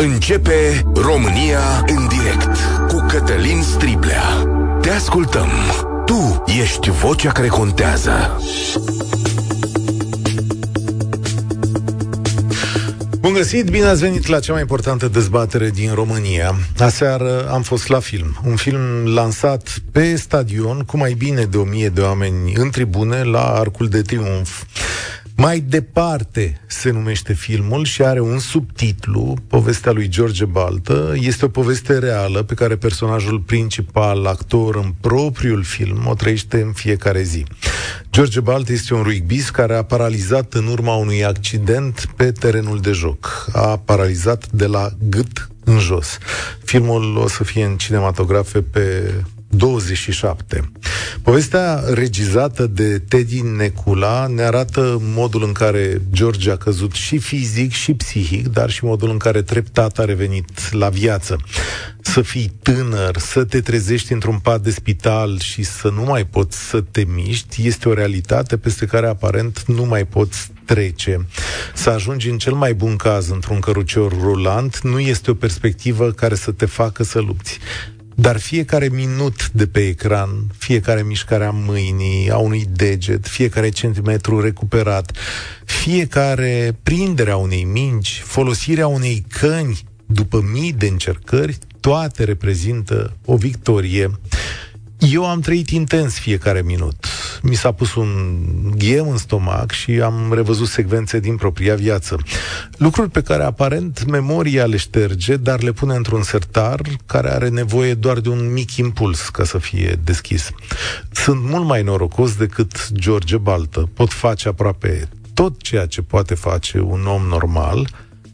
Începe România în direct cu Cătălin Striblea. Te ascultăm. Tu ești vocea care contează. Bun găsit, bine ați venit la cea mai importantă dezbatere din România. Aseară am fost la film, un film lansat pe stadion cu mai bine de o mie de oameni în tribune la Arcul de Triunf. Mai departe se numește filmul și are un subtitlu, povestea lui George Baltă. Este o poveste reală pe care personajul principal, actor în propriul film, o trăiește în fiecare zi. George Baltă este un rugbist care a paralizat în urma unui accident pe terenul de joc. A paralizat de la gât în jos. Filmul o să fie în cinematografe pe 27. Povestea regizată de Teddy Necula ne arată modul în care George a căzut și fizic și psihic, dar și modul în care treptat a revenit la viață. Să fii tânăr, să te trezești într-un pat de spital și să nu mai poți să te miști, este o realitate peste care aparent nu mai poți trece. Să ajungi în cel mai bun caz într-un cărucior rulant nu este o perspectivă care să te facă să lupți. Dar fiecare minut de pe ecran, fiecare mișcare a mâinii, a unui deget, fiecare centimetru recuperat, fiecare prindere a unei mingi, folosirea unei căni după mii de încercări, toate reprezintă o victorie. Eu am trăit intens fiecare minut. Mi s-a pus un ghem în stomac și am revăzut secvențe din propria viață. Lucruri pe care aparent memoria le șterge, dar le pune într-un sertar care are nevoie doar de un mic impuls ca să fie deschis. Sunt mult mai norocos decât George Baltă. Pot face aproape tot ceea ce poate face un om normal,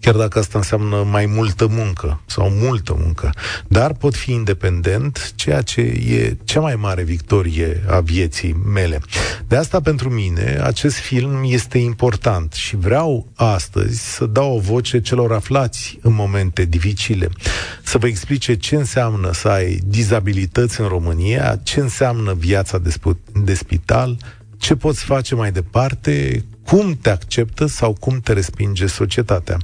chiar dacă asta înseamnă mai multă muncă sau multă muncă, dar pot fi independent, ceea ce e cea mai mare victorie a vieții mele. De asta, pentru mine, acest film este important și vreau astăzi să dau o voce celor aflați în momente dificile, să vă explice ce înseamnă să ai dizabilități în România, ce înseamnă viața de, sp- de spital, ce poți face mai departe, cum te acceptă sau cum te respinge societatea.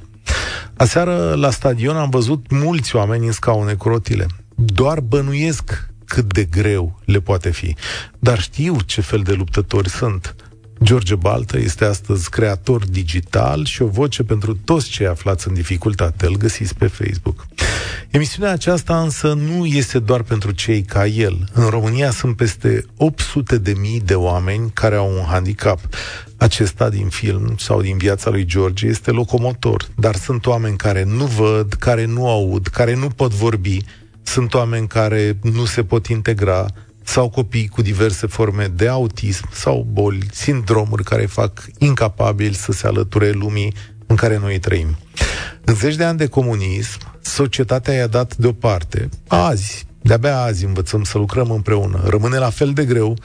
Aseară la stadion am văzut mulți oameni în scaune cu rotile. Doar bănuiesc cât de greu le poate fi. Dar știu ce fel de luptători sunt. George Baltă este astăzi creator digital și o voce pentru toți cei aflați în dificultate. Îl găsiți pe Facebook. Emisiunea aceasta însă nu este doar pentru cei ca el. În România sunt peste 800 de mii de oameni care au un handicap. Acesta din film sau din viața lui George este locomotor, dar sunt oameni care nu văd, care nu aud, care nu pot vorbi, sunt oameni care nu se pot integra, sau copii cu diverse forme de autism sau boli, sindromuri care fac incapabili să se alăture lumii în care noi trăim. În zeci de ani de comunism, societatea i-a dat deoparte. Azi, de-abia azi învățăm să lucrăm împreună. Rămâne la fel de greu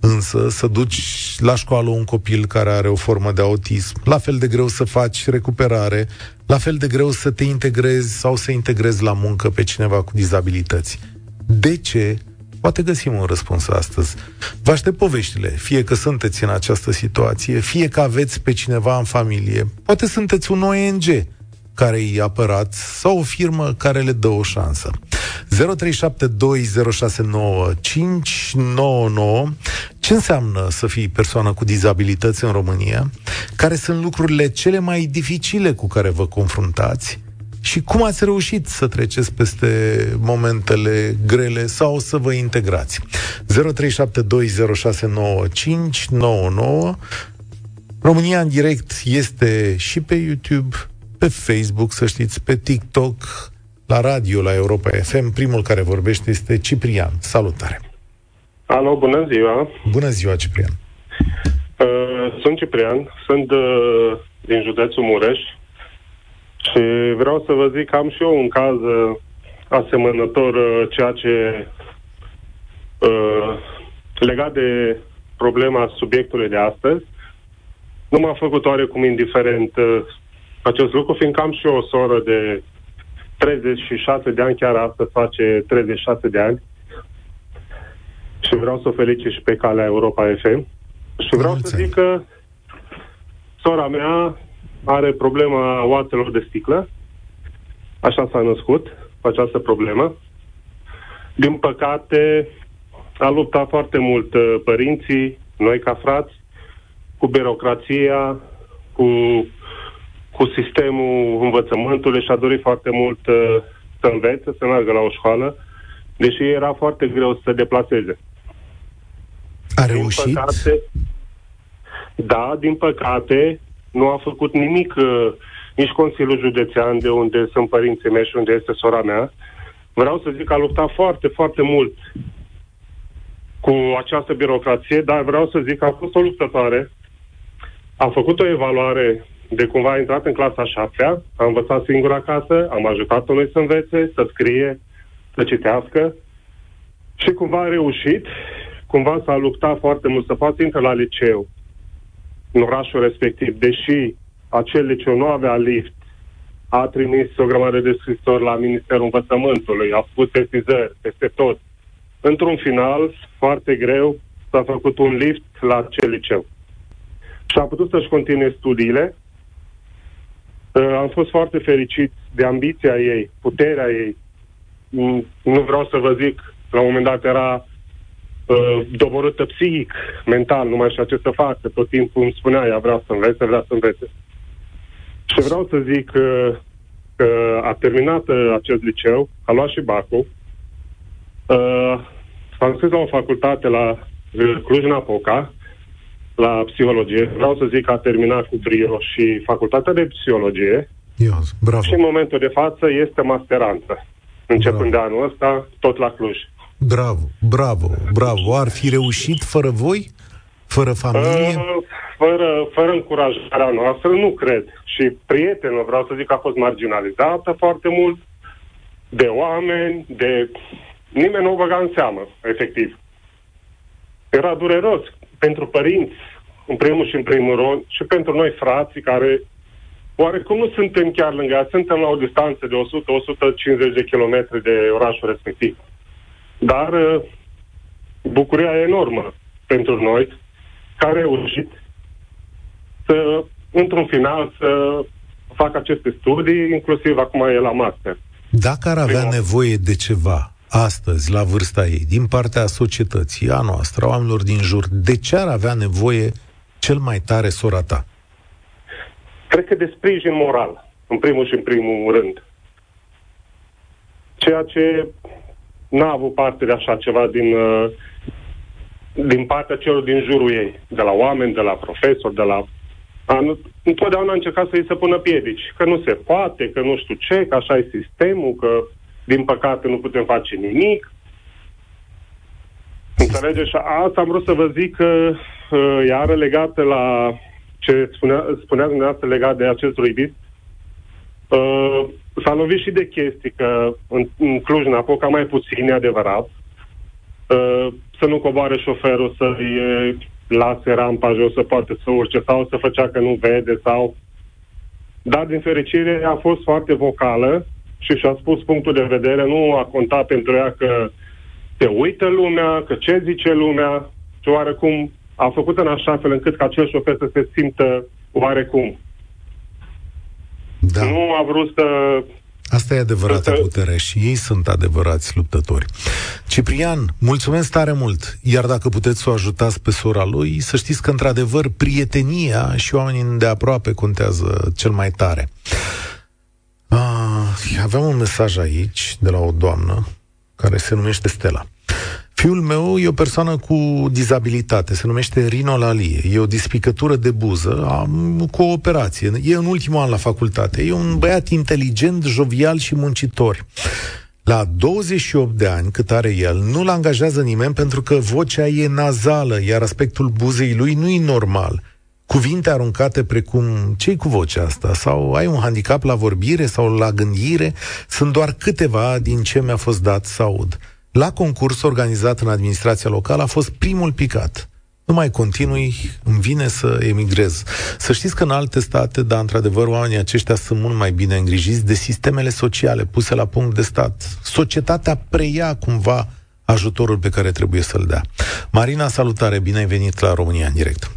însă să duci la școală un copil care are o formă de autism, la fel de greu să faci recuperare, la fel de greu să te integrezi sau să integrezi la muncă pe cineva cu dizabilități. De ce Poate găsim un răspuns astăzi. Vă aștept poveștile, fie că sunteți în această situație, fie că aveți pe cineva în familie, poate sunteți un ONG care îi apărați sau o firmă care le dă o șansă. 0372069599 Ce înseamnă să fii persoană cu dizabilități în România? Care sunt lucrurile cele mai dificile cu care vă confruntați? Și cum ați reușit să treceți peste momentele grele sau să vă integrați. 0372069599 România în direct este și pe YouTube, pe Facebook, să știți, pe TikTok, la radio, la Europa FM. Primul care vorbește este Ciprian. Salutare! Alo, bună ziua! Bună ziua, Ciprian! Uh, sunt Ciprian, sunt uh, din județul Mureș, și vreau să vă zic că am și eu un caz uh, asemănător uh, ceea ce uh, legat de problema subiectului de astăzi. Nu m-a făcut oarecum indiferent uh, acest lucru, fiindcă am și eu o soră de 36 de ani, chiar astăzi face 36 de ani. Și vreau să o felicit și pe calea Europa FM. Și vreau Mulțumesc. să zic că sora mea are problema oaselor de sticlă, Așa s-a născut cu această problemă. Din păcate, a luptat foarte mult uh, părinții, noi ca frați, cu birocrația, cu, cu sistemul învățământului și a dorit foarte mult uh, să învețe, să meargă la o școală, deși era foarte greu să se deplaseze. A reușit? Din păcate, da, din păcate, nu a făcut nimic uh, nici Consiliul Județean, de unde sunt părinții mei și unde este sora mea. Vreau să zic că a luptat foarte, foarte mult cu această birocrație, dar vreau să zic că a fost o luptătoare. A făcut o evaluare de cumva a intrat în clasa șaptea, a învățat singur acasă, am ajutat-o noi să învețe, să scrie, să citească și cumva a reușit, cumva s-a luptat foarte mult să poată intra la liceu în orașul respectiv, deși acel liceu nu avea lift, a trimis o grămadă de scrisori la Ministerul Învățământului, a făcut sesizări peste tot. Într-un final, foarte greu, s-a făcut un lift la acel liceu. Și a putut să-și continue studiile. Uh, am fost foarte fericit de ambiția ei, puterea ei. Mm, nu vreau să vă zic, la un moment dat era uh, doborâtă psihic, mental, nu mai știa ce să facă. Tot timpul îmi spunea, ea vrea să învețe, vrea să învețe. Și vreau să zic că, că a terminat uh, acest liceu, a luat și bacul, uh, s-a înscris la o facultate la Cluj-Napoca, la psihologie. Vreau să zic că a terminat cu brio și facultatea de psihologie. Ios, bravo. Și în momentul de față este masteranță. Începând bravo. de anul ăsta, tot la Cluj. Bravo, bravo, bravo. Ar fi reușit fără voi? Fără familie? Uh, fără, fără încurajarea noastră, nu cred. Și prietenul, vreau să zic, a fost marginalizată foarte mult de oameni, de... Nimeni nu o băga în seamă, efectiv. Era dureros pentru părinți, în primul și în primul rând, și pentru noi frații care oarecum nu suntem chiar lângă ea, suntem la o distanță de 100-150 de kilometri de orașul respectiv. Dar uh, bucuria e enormă pentru noi, care a reușit să, într-un final, să facă aceste studii, inclusiv acum e la master. Dacă ar avea nevoie de ceva astăzi, la vârsta ei, din partea societății, a noastră, a oamenilor din jur, de ce ar avea nevoie cel mai tare sora ta? Cred că de sprijin moral, în primul și în primul rând. Ceea ce n-a avut parte de așa ceva din, uh, din partea celor din jurul ei, de la oameni, de la profesori, de la... A, întotdeauna a încercat să îi se pună piedici, că nu se poate, că nu știu ce, că așa e sistemul, că din păcate nu putem face nimic. Înțelegeți? Și asta am vrut să vă zic că uh, iară legată la ce spunea, spunea dumneavoastră legat de acest ruibit, uh, s-a lovit și de chestii că în, în Cluj-Napoca mai puțin, e adevărat, uh, să nu coboare șoferul, să-i lase rampa jos, să poate să urce sau să făcea că nu vede sau... Dar, din fericire, a fost foarte vocală și și-a spus punctul de vedere, nu a contat pentru ea că te uită lumea, că ce zice lumea și oarecum a făcut în așa fel încât ca acel șofer să se simtă oarecum. Da. Nu a vrut să Asta e adevărată putere și ei sunt adevărați luptători. Ciprian, mulțumesc tare mult. Iar dacă puteți să o ajutați pe sora lui, să știți că, într-adevăr, prietenia și oamenii de aproape contează cel mai tare. Ah, aveam un mesaj aici de la o doamnă care se numește Stella. Fiul meu e o persoană cu dizabilitate, se numește rinolalie. E o dispicătură de buză am, cu o operație. E în ultimul an la facultate. E un băiat inteligent, jovial și muncitor. La 28 de ani, cât are el, nu-l angajează nimeni pentru că vocea e nazală, iar aspectul buzei lui nu e normal. Cuvinte aruncate precum ce cu vocea asta? Sau ai un handicap la vorbire sau la gândire? Sunt doar câteva din ce mi-a fost dat să aud. La concurs organizat în administrația locală a fost primul picat. Nu mai continui, îmi vine să emigrez. Să știți că în alte state, dar într-adevăr oamenii aceștia sunt mult mai bine îngrijiți de sistemele sociale puse la punct de stat. Societatea preia cumva ajutorul pe care trebuie să-l dea. Marina, salutare, bine ai venit la România în direct.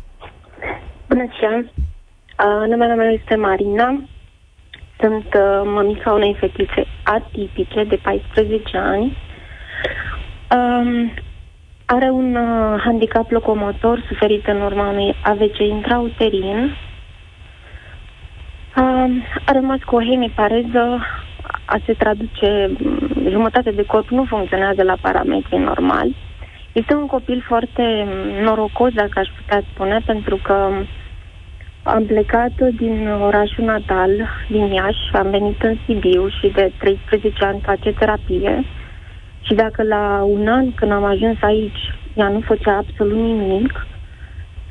Bună ziua! Uh, numele meu este Marina. Sunt uh, mămica unei fetițe atipice de 14 ani. Um, are un uh, handicap locomotor suferit în urma unui AVC intrauterin. Uh, a rămas cu o hemipareză, a se traduce, mm, jumătate de corp nu funcționează la parametri normali. Este un copil foarte norocos, dacă aș putea spune, pentru că am plecat din orașul natal, din Iași, am venit în Sibiu și de 13 ani face terapie. Și dacă la un an, când am ajuns aici, ea nu făcea absolut nimic,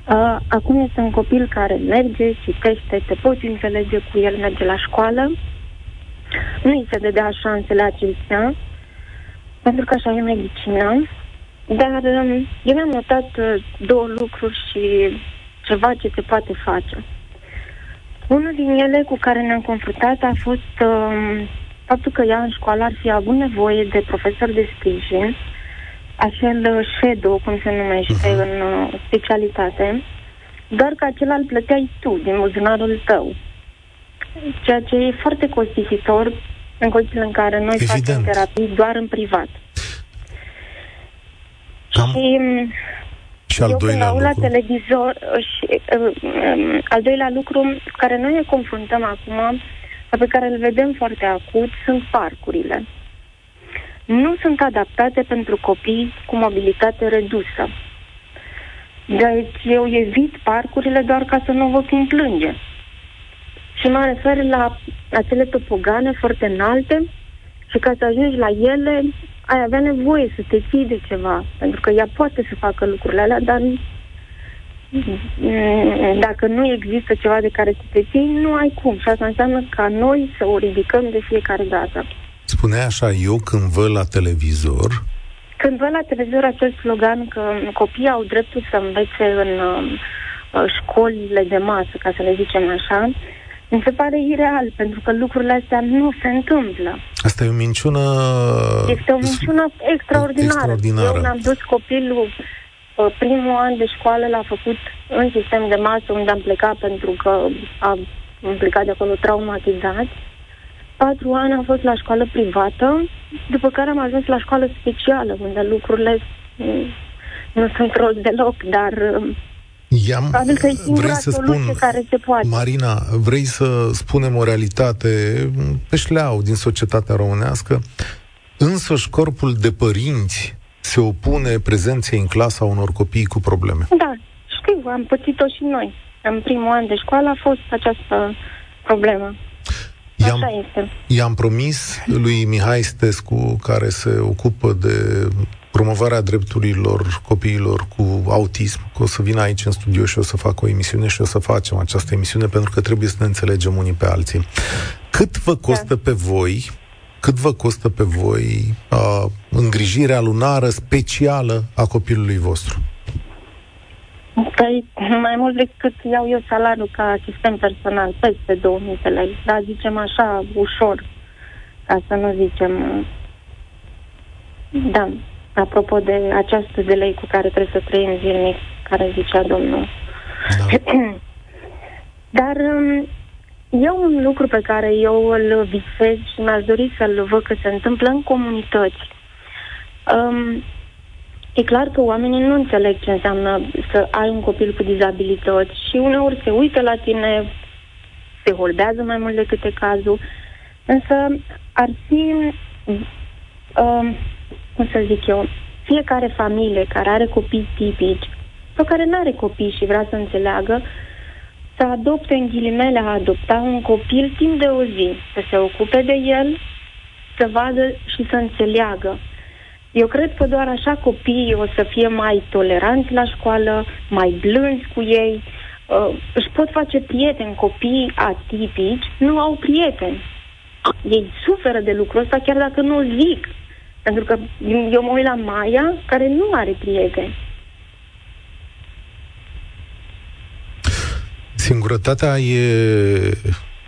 uh, acum este un copil care merge, citește, te poți înțelege cu el, merge la școală, nu îi se dădea șansele acestea, pentru că așa e medicina, dar um, eu mi-am notat uh, două lucruri și ceva ce se poate face. Unul din ele cu care ne-am confruntat a fost uh, faptul că ea în școală ar fi avut nevoie de profesor de sprijin, acel shadow, cum se numește uh-huh. în uh, specialitate, doar că acela îl plăteai tu, din buzunarul tău. Ceea ce e foarte costisitor în condițiile în care noi Evident. facem terapii doar în privat. Am... Și, um, și al eu doilea lucru? la televizor și uh, um, al doilea lucru care noi ne confruntăm acum pe care îl vedem foarte acut sunt parcurile. Nu sunt adaptate pentru copii cu mobilitate redusă. Deci eu evit parcurile doar ca să nu vă plânge. Și mă refer la acele topogane foarte înalte și ca să ajungi la ele ai avea nevoie să te ții de ceva, pentru că ea poate să facă lucrurile alea, dar Mm, dacă nu există ceva de care să te ții, nu ai cum. Și asta înseamnă ca noi să o ridicăm de fiecare dată. Spunea așa, eu când văd la televizor... Când văd la televizor acest slogan că copiii au dreptul să învețe în uh, școlile de masă, ca să le zicem așa, mi se pare ireal, pentru că lucrurile astea nu se întâmplă. Asta e o minciună... Este o minciună extraordinară. extraordinară. Eu mi-am dus copilul primul an de școală l-a făcut în sistem de masă, unde am plecat pentru că am plecat de acolo traumatizat. Patru ani am fost la școală privată, după care am ajuns la școală specială, unde lucrurile nu sunt rost deloc, dar I-am, că vrei să spun, care se poate. Marina, vrei să spunem o realitate pe șleau din societatea românească? Însăși corpul de părinți se opune prezenței în clasa unor copii cu probleme. Da, știu, am pățit-o și noi. În primul an de școală a fost această problemă. I-am, Așa este. I-am promis lui Mihai Stescu, care se ocupă de promovarea drepturilor copiilor cu autism, că o să vină aici în studio și o să fac o emisiune și o să facem această emisiune pentru că trebuie să ne înțelegem unii pe alții. Cât vă costă da. pe voi cât vă costă pe voi uh, îngrijirea lunară specială a copilului vostru? Păi, mai mult decât iau eu salariul ca asistent personal, peste 2000 de lei. Dar zicem așa, ușor, ca să nu zicem... Da, apropo de această de lei cu care trebuie să trăim zilnic, care zicea domnul. Da. Dar um, E un lucru pe care eu îl visez și mi-aș dori să-l văd că se întâmplă în comunități. Um, e clar că oamenii nu înțeleg ce înseamnă să ai un copil cu dizabilități și uneori se uită la tine, se holbează mai mult decât e cazul, însă ar fi, um, cum să zic eu, fiecare familie care are copii tipici sau care nu are copii și vrea să înțeleagă, să adopte în ghilimele a adopta un copil timp de o zi, să se ocupe de el, să vadă și să înțeleagă. Eu cred că doar așa copiii o să fie mai toleranți la școală, mai blânzi cu ei, uh, își pot face prieteni. Copiii atipici nu au prieteni. Ei suferă de lucrul ăsta chiar dacă nu zic. Pentru că eu mă uit la Maia, care nu are prieteni. Singurătatea e,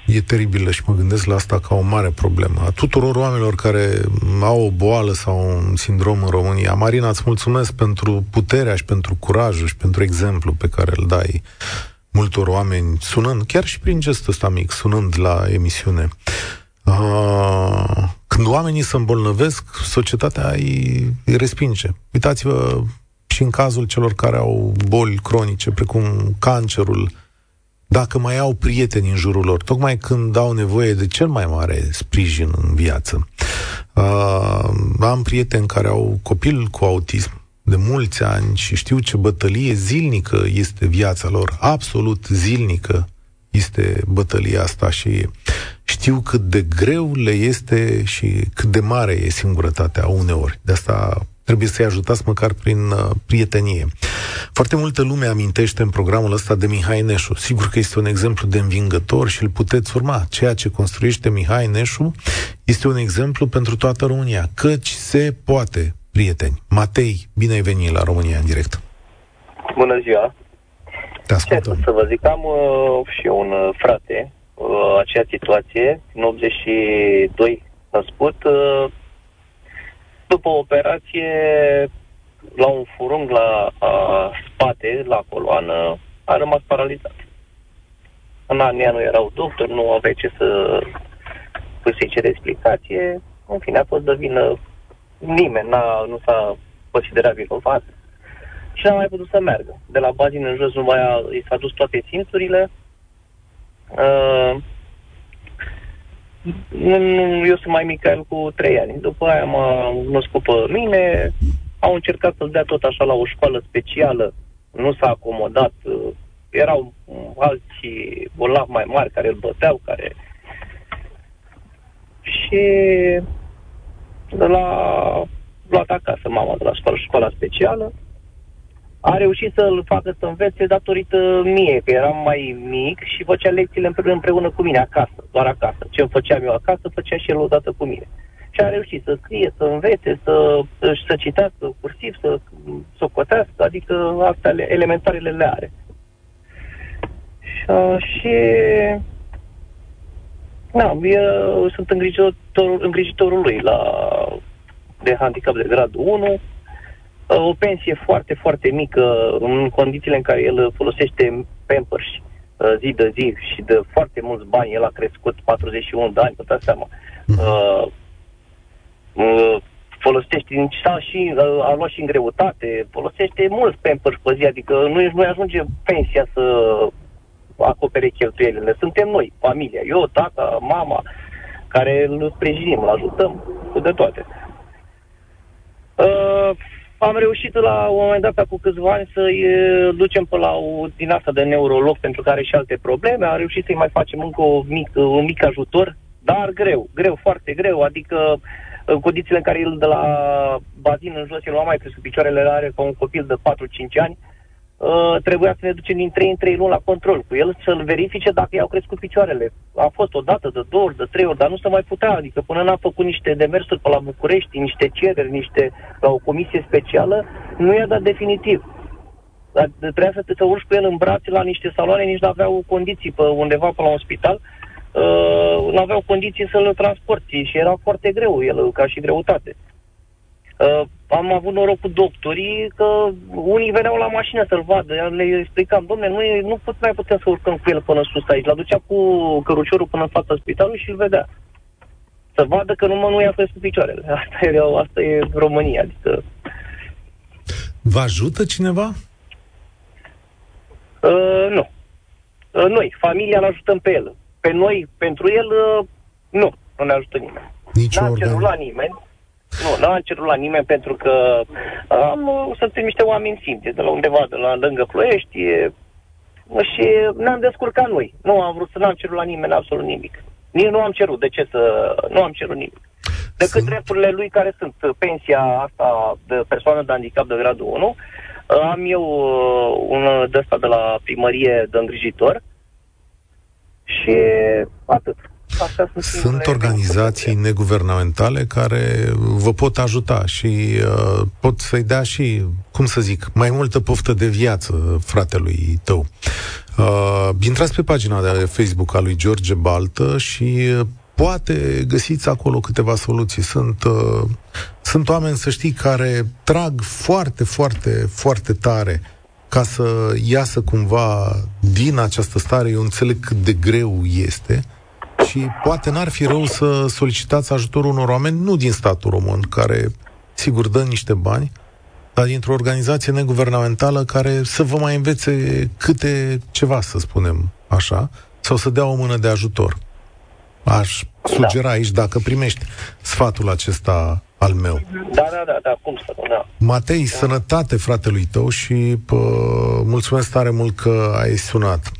e teribilă și mă gândesc la asta ca o mare problemă. A tuturor oamenilor care au o boală sau un sindrom în România. Marina, îți mulțumesc pentru puterea și pentru curajul și pentru exemplu pe care îl dai. multor oameni sunând, chiar și prin gestul ăsta mic, sunând la emisiune. Uh, când oamenii se îmbolnăvesc, societatea îi, îi respinge. Uitați-vă și în cazul celor care au boli cronice, precum cancerul, dacă mai au prieteni în jurul lor, tocmai când au nevoie de cel mai mare sprijin în viață. Uh, am prieteni care au copil cu autism de mulți ani și știu ce bătălie zilnică este viața lor, absolut zilnică este bătălia asta și știu cât de greu le este și cât de mare e singurătatea uneori. De asta trebuie să-i ajutați măcar prin uh, prietenie. Foarte multă lume amintește în programul ăsta de Mihai Neșu. Sigur că este un exemplu de învingător și îl puteți urma. Ceea ce construiește Mihai Neșu este un exemplu pentru toată România. Căci se poate, prieteni. Matei, bine ai venit la România în direct. Bună ziua! Te ascultăm. Ce să vă zic, am uh, și eu un uh, frate, uh, acea situație, în 82 născut, uh, după operație, la un furung la a, spate, la coloană, a rămas paralizat. În anii nu erau doctor, nu avea ce să să-i cere explicație. În fine, a fost de vină nimeni, n-a, nu s-a considerat vinovat și n-a mai putut să meargă. De la bazin în jos nu mai a, i s-a dus toate simțurile. Uh, eu sunt mai mic el cu trei ani. După aia m-a născut pe mine, au încercat să-l dea tot așa la o școală specială, nu s-a acomodat, erau alții bolnavi mai mari care îl băteau, care... Și l-a luat acasă mama de la școală, școala specială, a reușit să-l facă să învețe datorită mie, că eram mai mic și făcea lecțiile împreună cu mine acasă, doar acasă. Ce îmi făceam eu acasă, făcea și el odată cu mine. Și a reușit să scrie, să învețe, să, să citească cursiv, să socotească, adică astea elementarele le are. Și, și da, eu sunt îngrijitorul, îngrijitorul lui la, de handicap de grad 1 Uh, o pensie foarte, foarte mică în condițiile în care el folosește Pampers uh, zi de zi și de foarte mulți bani, el a crescut 41 de ani, vă dați seama. Mhm. Uh, uh, folosește din și uh, a luat și în greutate, folosește mulți Pampers pe zi, adică nu, nu ajunge pensia să acopere cheltuielile. Suntem noi, familia, eu, tata, mama, care îl sprijinim, îl ajutăm cu de toate. Uh, am reușit la un moment dat, cu câțiva ani, să-i ducem pe la o din asta de neurolog pentru care și alte probleme. Am reușit să-i mai facem încă o mic, un mic ajutor, dar greu, greu, foarte greu. Adică în condițiile în care el de la bazin în jos, el nu a mai crescut picioarele, are ca un copil de 4-5 ani, uh, trebuia să ne ducem din 3 în 3 luni la control cu el, să-l verifice dacă i-au crescut picioarele. A fost o dată, de două ori, de trei ori, dar nu se mai putea, adică până n-a făcut niște demersuri pe la București, niște cereri, niște, la o comisie specială, nu i-a dat definitiv. Dar trebuia să te să urci cu el în brațe la niște saloane, nici nu aveau condiții pe undeva pe la un spital, uh, nu aveau condiții să-l transporti și era foarte greu el ca și greutate. Uh, am avut noroc cu doctorii că unii veneau la mașină să-l vadă. Le explicam, domne, nu, nu put, mai putem să urcăm cu el până sus aici. L-aducea cu căruciorul până în fața spitalului și îl vedea. Să vadă că numai nu i-a fost cu picioarele. Asta e, asta e România. Adică... Vă ajută cineva? Uh, nu. Uh, noi, familia, îl ajutăm pe el. Pe noi, pentru el, uh, nu. Nu ne ajută nimeni. Nici N-am cerut la nimeni nu, nu am cerut la nimeni pentru că am, suntem niște oameni simpli, de la undeva, de la lângă Ploiești, e, și ne-am descurcat noi. Nu am vrut să n-am cerut la nimeni absolut nimic. Nici nu am cerut. De ce să... Nu am cerut nimic. Decât sunt... drepturile lui care sunt pensia asta de persoană de handicap de gradul 1. Am eu uh, un de de la primărie de îngrijitor și atât. Astea sunt, sunt organizații neguvernamentale care vă pot ajuta și uh, pot să-i dea și, cum să zic, mai multă poftă de viață fratelui tău. Uh, intrați pe pagina de Facebook a lui George Baltă și uh, poate găsiți acolo câteva soluții. Sunt, uh, sunt oameni, să știi, care trag foarte, foarte, foarte tare ca să iasă cumva din această stare, eu înțeleg cât de greu este și poate n-ar fi rău să solicitați ajutorul unor oameni, nu din statul român, care sigur dă niște bani, dar dintr-o organizație neguvernamentală care să vă mai învețe câte ceva, să spunem așa, sau să dea o mână de ajutor. Aș sugera da. aici, dacă primești sfatul acesta al meu. Da, da, da, da, cum să nu, da. Matei, da. sănătate fratelui tău și pă, mulțumesc tare mult că ai sunat.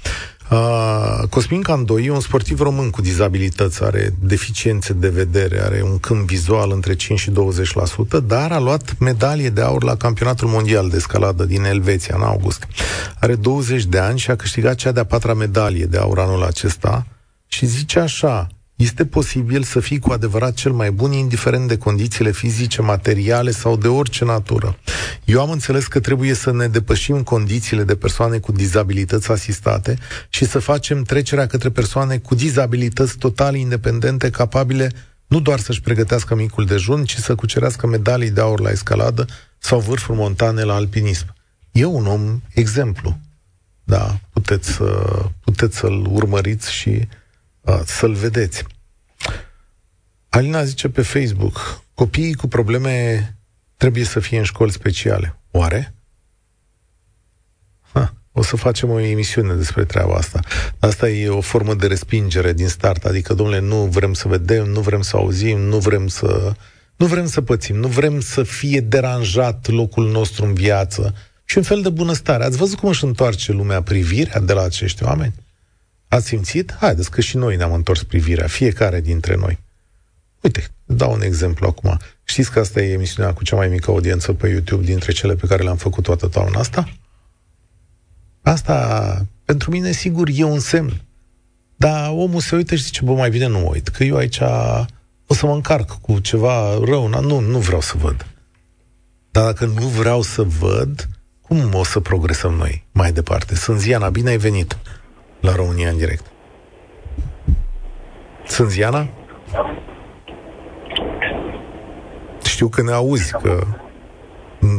Uh, Cosmin Candoi e un sportiv român cu dizabilități, are deficiențe de vedere, are un câmp vizual între 5 și 20%, dar a luat medalie de aur la campionatul mondial de scaladă din Elveția în august. Are 20 de ani și a câștigat cea de-a patra medalie de aur anul acesta și zice așa, este posibil să fii cu adevărat cel mai bun, indiferent de condițiile fizice, materiale sau de orice natură. Eu am înțeles că trebuie să ne depășim condițiile de persoane cu dizabilități asistate și să facem trecerea către persoane cu dizabilități total independente, capabile nu doar să-și pregătească micul dejun, ci să cucerească medalii de aur la escaladă sau vârfuri montane la alpinism. E un om exemplu. Da, puteți, puteți să-l urmăriți și să-l vedeți. Alina zice pe Facebook, copiii cu probleme trebuie să fie în școli speciale. Oare? Ha, o să facem o emisiune despre treaba asta. Asta e o formă de respingere din start, adică, domnule, nu vrem să vedem, nu vrem să auzim, nu vrem să... Nu vrem să pățim, nu vrem să fie deranjat locul nostru în viață și un fel de bunăstare. Ați văzut cum își întoarce lumea privirea de la acești oameni? Ați simțit? Haideți că și noi ne-am întors privirea, fiecare dintre noi. Uite, dau un exemplu acum. Știți că asta e emisiunea cu cea mai mică audiență pe YouTube dintre cele pe care le-am făcut toată toamna asta? Asta, pentru mine, sigur, e un semn. Dar omul se uită și zice, bă, mai bine nu mă uit, că eu aici o să mă încarc cu ceva rău. Nu, nu vreau să văd. Dar dacă nu vreau să văd, cum o să progresăm noi mai departe? Sunt Ziana, bine ai venit! la România în direct. Sunt Ziana? Știu că ne auzi, că...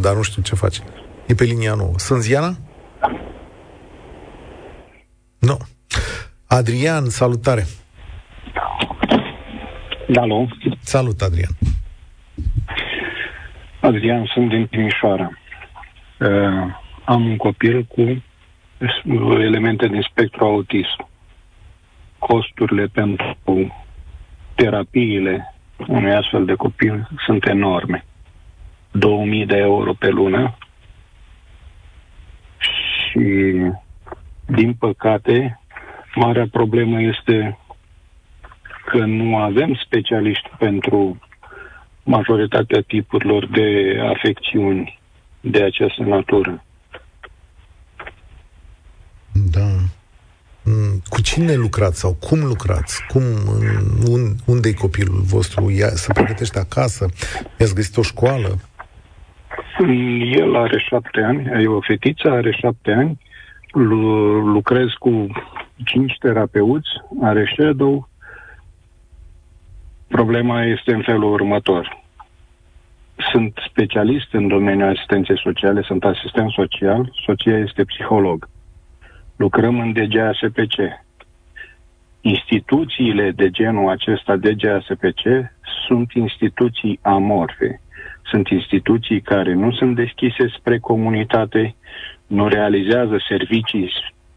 dar nu știu ce faci. E pe linia nouă. Sunt Ziana? Nu. Adrian, salutare. Alo. Salut, Adrian. Adrian, sunt din Timișoara. Uh, am un copil cu elemente din spectru autism. Costurile pentru terapiile unui astfel de copil sunt enorme. 2000 de euro pe lună și, din păcate, marea problemă este că nu avem specialiști pentru majoritatea tipurilor de afecțiuni de această natură. Da. Mm, cu cine lucrați sau cum lucrați? Cum, unde e copilul vostru? Ia, se pregătește acasă? I-ați găsit o școală? El are șapte ani, e o fetiță, are șapte ani, lucrez cu cinci terapeuți, are shadow. Problema este în felul următor. Sunt specialist în domeniul asistenței sociale, sunt asistent social, soția este psiholog. Lucrăm în DGASPC. Instituțiile de genul acesta, DGASPC, sunt instituții amorfe. Sunt instituții care nu sunt deschise spre comunitate, nu realizează servicii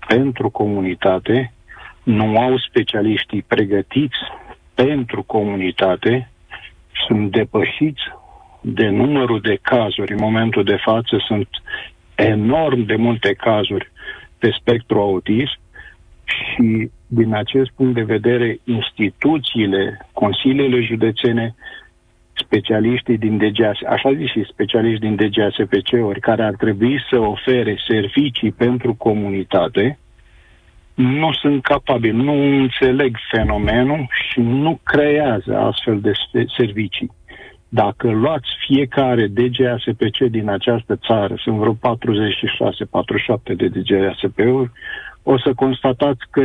pentru comunitate, nu au specialiștii pregătiți pentru comunitate, sunt depășiți de numărul de cazuri. În momentul de față sunt enorm de multe cazuri pe spectru autism și din acest punct de vedere instituțiile, consiliile județene, specialiștii din DGAS, așa zis și specialiști din DGASPC-uri, care ar trebui să ofere servicii pentru comunitate, nu sunt capabili, nu înțeleg fenomenul și nu creează astfel de servicii. Dacă luați fiecare DGASPC din această țară, sunt vreo 46-47 de DGASP-uri, o să constatați că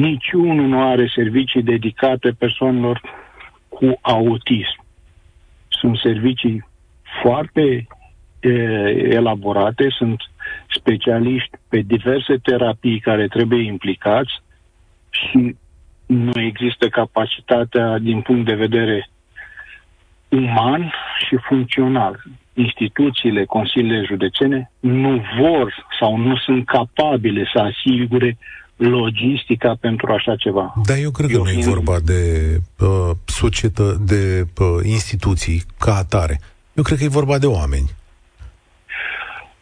niciunul nu are servicii dedicate persoanelor cu autism. Sunt servicii foarte e, elaborate, sunt specialiști pe diverse terapii care trebuie implicați și nu există capacitatea din punct de vedere uman și funcțional. Instituțiile, consiliile județene nu vor sau nu sunt capabile să asigure logistica pentru așa ceva. Dar eu cred că eu nu fiind... e vorba de uh, societă, de uh, instituții ca atare. Eu cred că e vorba de oameni.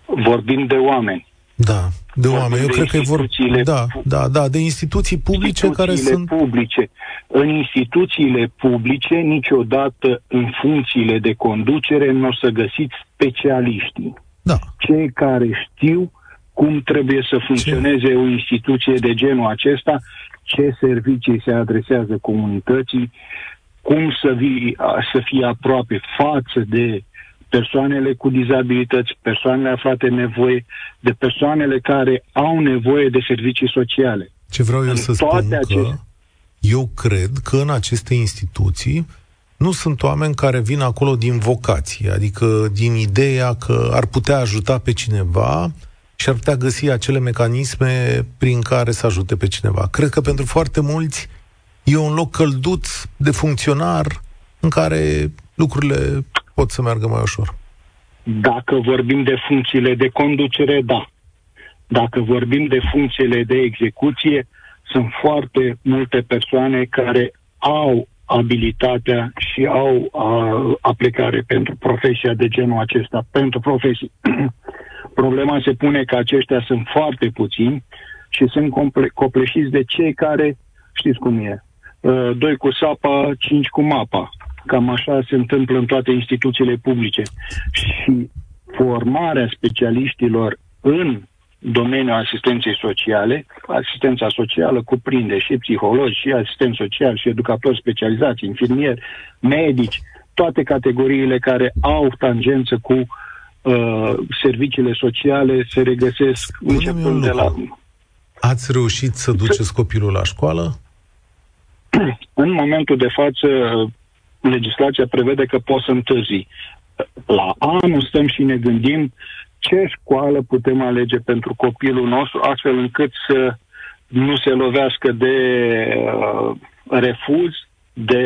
Vorbim de oameni. Da, de oameni. Eu cred că e vorba... Da, da, da, de instituții publice instituțiile care sunt... publice. În instituțiile publice, niciodată în funcțiile de conducere nu o să găsiți specialiștii. Da. Cei care știu cum trebuie să funcționeze ce? o instituție de genul acesta, ce servicii se adresează comunității, cum să, vii, să fie aproape față de persoanele cu dizabilități, persoanele aflate în nevoie, de persoanele care au nevoie de servicii sociale. Ce vreau eu în să spun aceste... că eu cred că în aceste instituții nu sunt oameni care vin acolo din vocație, adică din ideea că ar putea ajuta pe cineva și ar putea găsi acele mecanisme prin care să ajute pe cineva. Cred că pentru foarte mulți e un loc călduț de funcționar în care lucrurile pot să meargă mai ușor. Dacă vorbim de funcțiile de conducere, da. Dacă vorbim de funcțiile de execuție, sunt foarte multe persoane care au abilitatea și au a, aplicare pentru profesia de genul acesta, pentru profesii. Problema se pune că aceștia sunt foarte puțini și sunt comple- copleșiți de cei care, știți cum e, uh, doi cu sapa, cinci cu mapa. Cam așa se întâmplă în toate instituțiile publice. Și formarea specialiștilor în domeniul asistenței sociale, asistența socială cuprinde și psihologi, și asistent social, și educatori specializați, infirmieri, medici, toate categoriile care au tangență cu uh, serviciile sociale se regăsesc începând de la... Ați reușit să duceți copilul la școală? În momentul de față, legislația prevede că poți să întârzi. La anul stăm și ne gândim ce școală putem alege pentru copilul nostru, astfel încât să nu se lovească de uh, refuz, de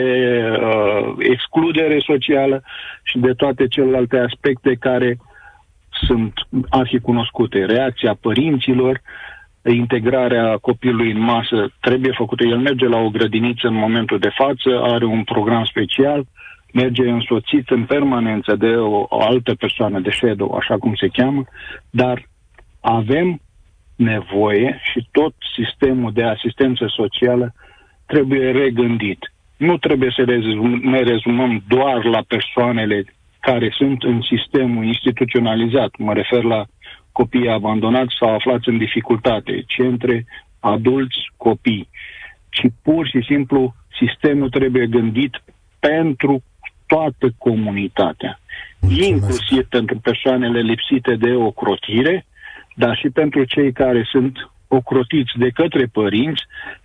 uh, excludere socială și de toate celelalte aspecte care sunt arhicunoscute. Reacția părinților, integrarea copilului în masă trebuie făcută. El merge la o grădiniță în momentul de față, are un program special, merge însoțit în permanență de o, o altă persoană, de shadow, așa cum se cheamă, dar avem nevoie și tot sistemul de asistență socială trebuie regândit. Nu trebuie să ne rezumăm doar la persoanele care sunt în sistemul instituționalizat. Mă refer la copii abandonați sau aflați în dificultate, centre, adulți, copii. Ci pur și simplu sistemul trebuie gândit pentru toată comunitatea. Mulțumesc. Inclusiv pentru persoanele lipsite de ocrotire, dar și pentru cei care sunt ocrotiți de către părinți,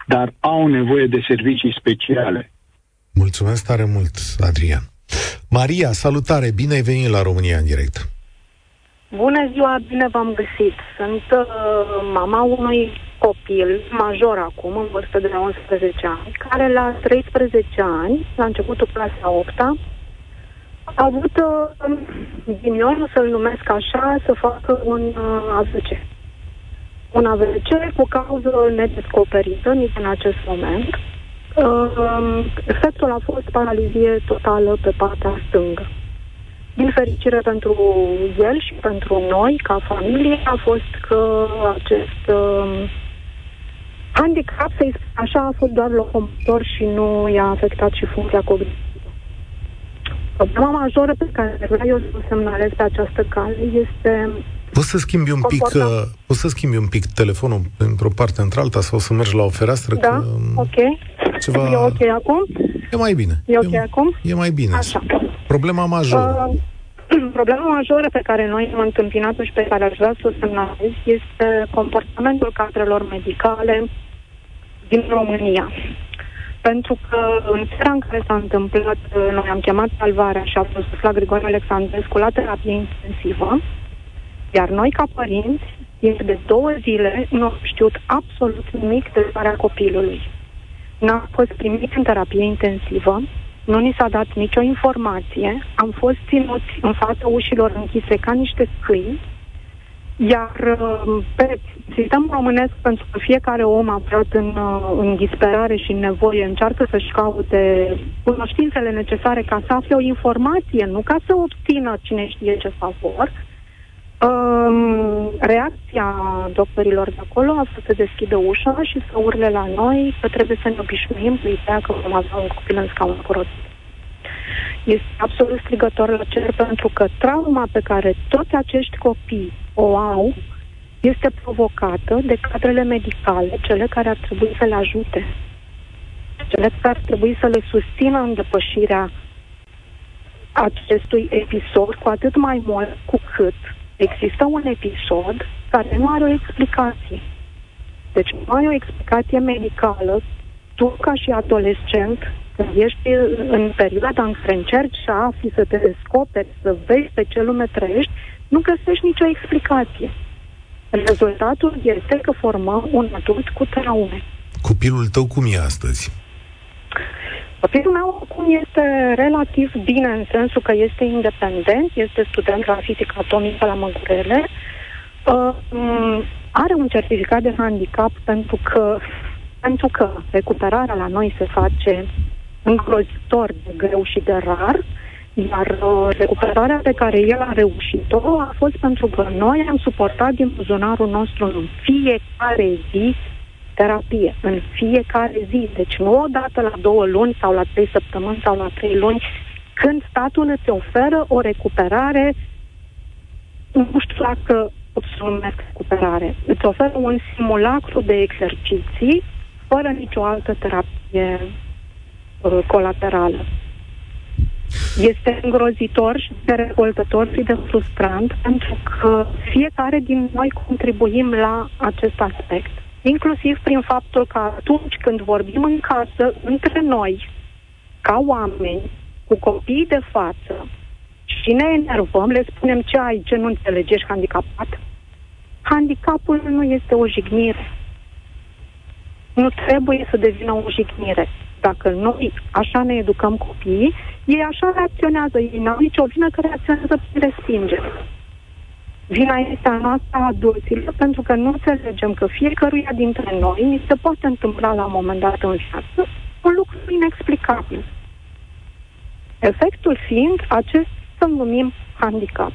dar au nevoie de servicii speciale. Mulțumesc tare mult, Adrian. Maria, salutare, bine ai venit la România în direct. Bună ziua, bine v-am găsit. Sunt uh, mama unui copil major acum, în vârstă de 11 ani, care la 13 ani, la începutul clasa 8 a avut uh, ghinionul, să-l numesc așa, să facă un uh, AVC. Un AVC cu cauză nedescoperită nici în acest moment. Uh, efectul a fost paralizie totală pe partea stângă. Din fericire pentru el și pentru noi, ca familie, a fost că acest uh, handicap, să așa, a fost doar locomotor și nu i-a afectat și funcția cognitivă. Problema majoră pe care vreau eu să o semnalez pe această cale este Poți să schimbi un pic, uh, poți să schimbi un pic telefonul într-o parte într-alta sau să mergi la o fereastră? Da, că, um, ok. Ceva... E ok acum? E mai bine. E ok e, acum? E mai bine. Așa. Problema majoră. Uh, problema majoră pe care noi am întâmpinat-o și pe care aș vrea să o semnalez este comportamentul cadrelor medicale din România. Pentru că în seara în care s-a întâmplat, noi am chemat salvarea și a fost la Grigore Alexandrescu la terapie intensivă, iar noi, ca părinți, timp de două zile nu am știut absolut nimic de starea copilului. N-am fost primit în terapie intensivă, nu ni s-a dat nicio informație, am fost ținuți în fața ușilor închise ca niște scâini, iar uh, pe sistemul românesc, pentru că fiecare om aflat în, uh, în disperare și în nevoie încearcă să-și caute cunoștințele necesare ca să afle o informație, nu ca să obțină cine știe ce favor, Um, reacția doctorilor de acolo a fost să deschidă ușa și să urle la noi că trebuie să ne obișnuim cu ideea că vom avea un copil în scaun cu roți. Este absolut strigător la cer pentru că trauma pe care toți acești copii o au este provocată de cadrele medicale, cele care ar trebui să le ajute, cele care ar trebui să le susțină în depășirea acestui episod, cu atât mai mult cu cât există un episod care nu are o explicație. Deci nu ai o explicație medicală, tu ca și adolescent, când ești în perioada în care încerci să afli, să te descoperi, să vezi pe ce lume trăiești, nu găsești nicio explicație. Rezultatul este că formăm un adult cu traume. Copilul tău cum e astăzi? Copilul meu acum este relativ bine în sensul că este independent, este student la fizică atomică la Măgurele, uh, are un certificat de handicap pentru că, pentru că recuperarea la noi se face îngrozitor de greu și de rar, iar uh, recuperarea pe care el a reușit-o a fost pentru că noi am suportat din buzunarul nostru în fiecare zi terapie în fiecare zi. Deci nu o dată la două luni sau la trei săptămâni sau la trei luni, când statul îți oferă o recuperare, nu știu dacă pot să numesc recuperare, îți oferă un simulacru de exerciții fără nicio altă terapie uh, colaterală. Este îngrozitor și de revoltător și de frustrant pentru că fiecare din noi contribuim la acest aspect inclusiv prin faptul că atunci când vorbim în casă, între noi, ca oameni, cu copiii de față, și ne enervăm, le spunem ce ai, ce nu înțelegi, ești handicapat. Handicapul nu este o jignire. Nu trebuie să devină o jignire. Dacă noi așa ne educăm copiii, ei așa reacționează. Ei n-au nicio vină că reacționează prin respingere. Vina este a noastră a adulților pentru că nu înțelegem că fiecăruia dintre noi ni se poate întâmpla la un moment dat în viață un lucru inexplicabil. Efectul fiind acest să numim handicap.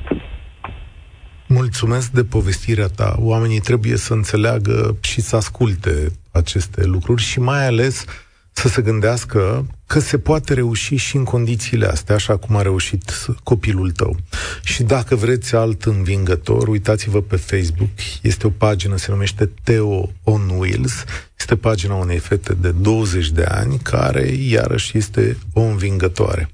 Mulțumesc de povestirea ta. Oamenii trebuie să înțeleagă și să asculte aceste lucruri și mai ales să se gândească că se poate reuși și în condițiile astea, așa cum a reușit copilul tău. Și dacă vreți alt învingător, uitați-vă pe Facebook, este o pagină, se numește Theo on Wheels, este pagina unei fete de 20 de ani, care iarăși este o învingătoare.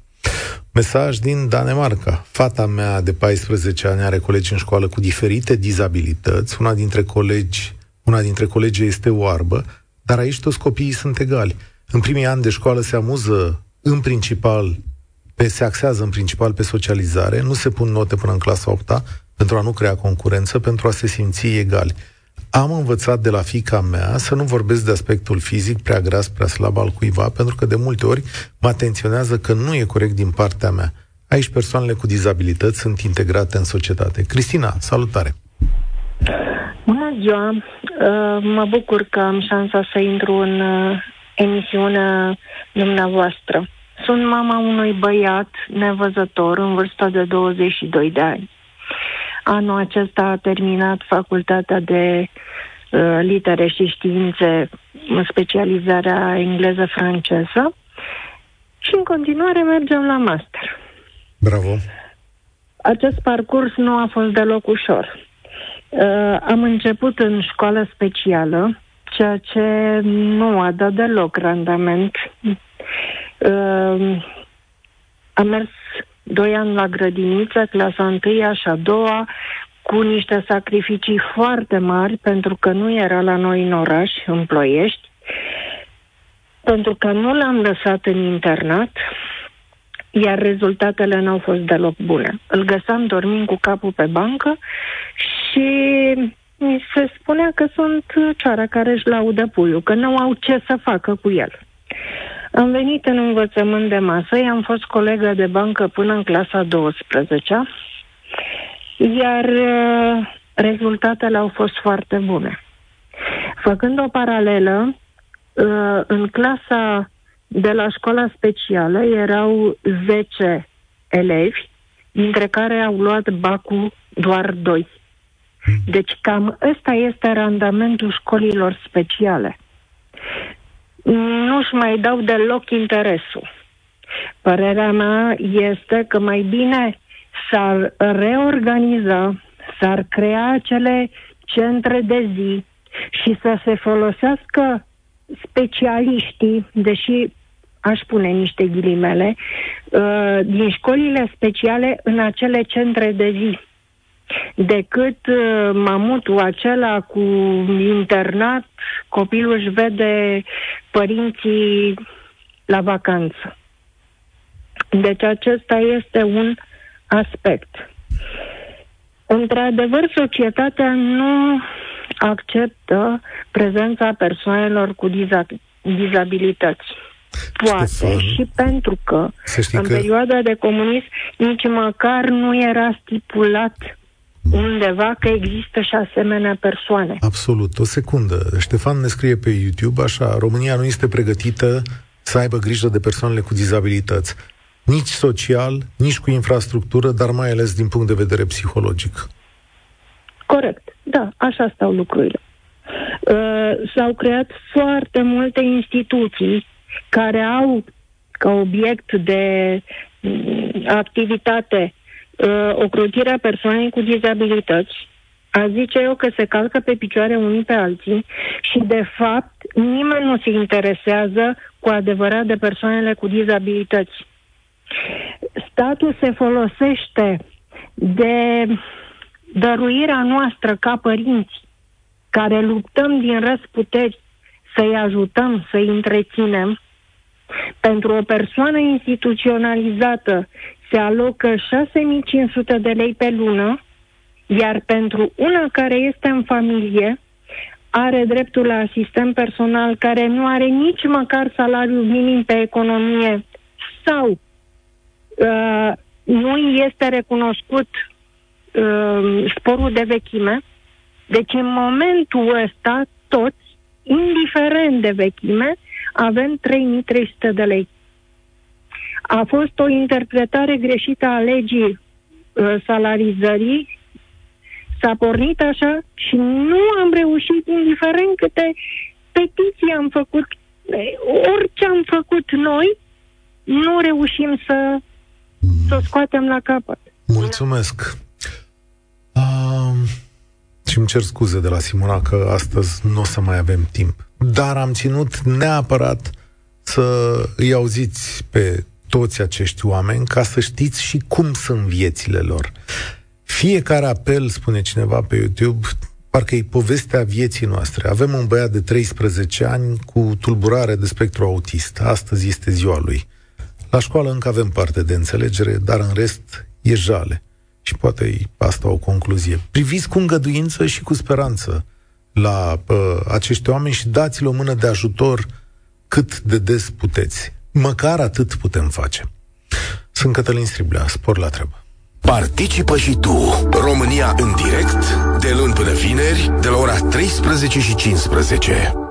Mesaj din Danemarca. Fata mea de 14 ani are colegi în școală cu diferite dizabilități. Una dintre colegi, una dintre colegi este oarbă, dar aici toți copiii sunt egali. În primii ani de școală se amuză în principal, pe, se axează în principal pe socializare, nu se pun note până în clasa 8 pentru a nu crea concurență, pentru a se simți egali. Am învățat de la fica mea să nu vorbesc de aspectul fizic prea gras, prea slab al cuiva, pentru că de multe ori mă atenționează că nu e corect din partea mea. Aici persoanele cu dizabilități sunt integrate în societate. Cristina, salutare! Bună ziua! Uh, mă bucur că am șansa să intru în uh, emisiunea dumneavoastră. Sunt mama unui băiat nevăzător în vârstă de 22 de ani. Anul acesta a terminat facultatea de uh, litere și științe, specializarea engleză-franceză și în continuare mergem la master. Bravo! Acest parcurs nu a fost deloc ușor. Uh, am început în școală specială, ceea ce nu a dat deloc randament. Uh, am mers doi ani la grădiniță, clasa întâia și a doua, cu niște sacrificii foarte mari, pentru că nu era la noi în oraș, în Ploiești, pentru că nu l-am lăsat în internat, iar rezultatele n-au fost deloc bune. Îl găsam dormind cu capul pe bancă și mi se spunea că sunt ceara care își laudă puiul, că nu au ce să facă cu el. Am venit în învățământ de masă, i-am fost colegă de bancă până în clasa 12 iar uh, rezultatele au fost foarte bune. Făcând o paralelă, uh, în clasa de la școala specială erau 10 elevi, dintre care au luat bacul doar 2. Deci cam ăsta este randamentul școlilor speciale. Nu-și mai dau deloc interesul. Părerea mea este că mai bine s-ar reorganiza, s-ar crea acele centre de zi și să se folosească specialiștii, deși aș pune niște ghilimele, uh, din școlile speciale în acele centre de zi decât uh, mamutul acela cu internat, copilul își vede părinții la vacanță. Deci acesta este un aspect. Într-adevăr, societatea nu acceptă prezența persoanelor cu dizabilități. Poate Ștefan, și pentru că în că... perioada de comunism nici măcar nu era stipulat undeva că există și asemenea persoane. Absolut. O secundă. Ștefan ne scrie pe YouTube așa, România nu este pregătită să aibă grijă de persoanele cu dizabilități. Nici social, nici cu infrastructură, dar mai ales din punct de vedere psihologic. Corect. Da, așa stau lucrurile. Uh, s-au creat foarte multe instituții care au ca obiect de mm, activitate uh, ocrotirea persoanei cu dizabilități, a zice eu că se calcă pe picioare unii pe alții și, de fapt, nimeni nu se interesează cu adevărat de persoanele cu dizabilități. Statul se folosește de dăruirea noastră ca părinți, care luptăm din răsputeri să-i ajutăm, să-i întreținem, pentru o persoană instituționalizată se alocă 6500 de lei pe lună, iar pentru una care este în familie, are dreptul la asistent personal care nu are nici măcar salariul minim pe economie sau uh, nu este recunoscut uh, sporul de vechime. Deci în momentul ăsta toți, indiferent de vechime, avem 3300 de lei a fost o interpretare greșită a legii uh, salarizării, s-a pornit așa și nu am reușit, indiferent câte petiții am făcut, orice am făcut noi, nu reușim să, să o scoatem la capăt. Mulțumesc! Um, și îmi cer scuze de la Simona că astăzi nu o să mai avem timp. Dar am ținut neapărat să îi auziți pe toți acești oameni ca să știți și cum sunt viețile lor. Fiecare apel, spune cineva pe YouTube, parcă e povestea vieții noastre. Avem un băiat de 13 ani cu tulburare de spectru autist. Astăzi este ziua lui. La școală încă avem parte de înțelegere, dar în rest e jale. Și poate e asta o concluzie. Priviți cu îngăduință și cu speranță la uh, acești oameni și dați-le o mână de ajutor cât de des puteți. Măcar atât putem face. Sunt Cătălin Striblea, spor la treabă. Participă și tu, România în direct, de luni până vineri, de la ora 13 și 15.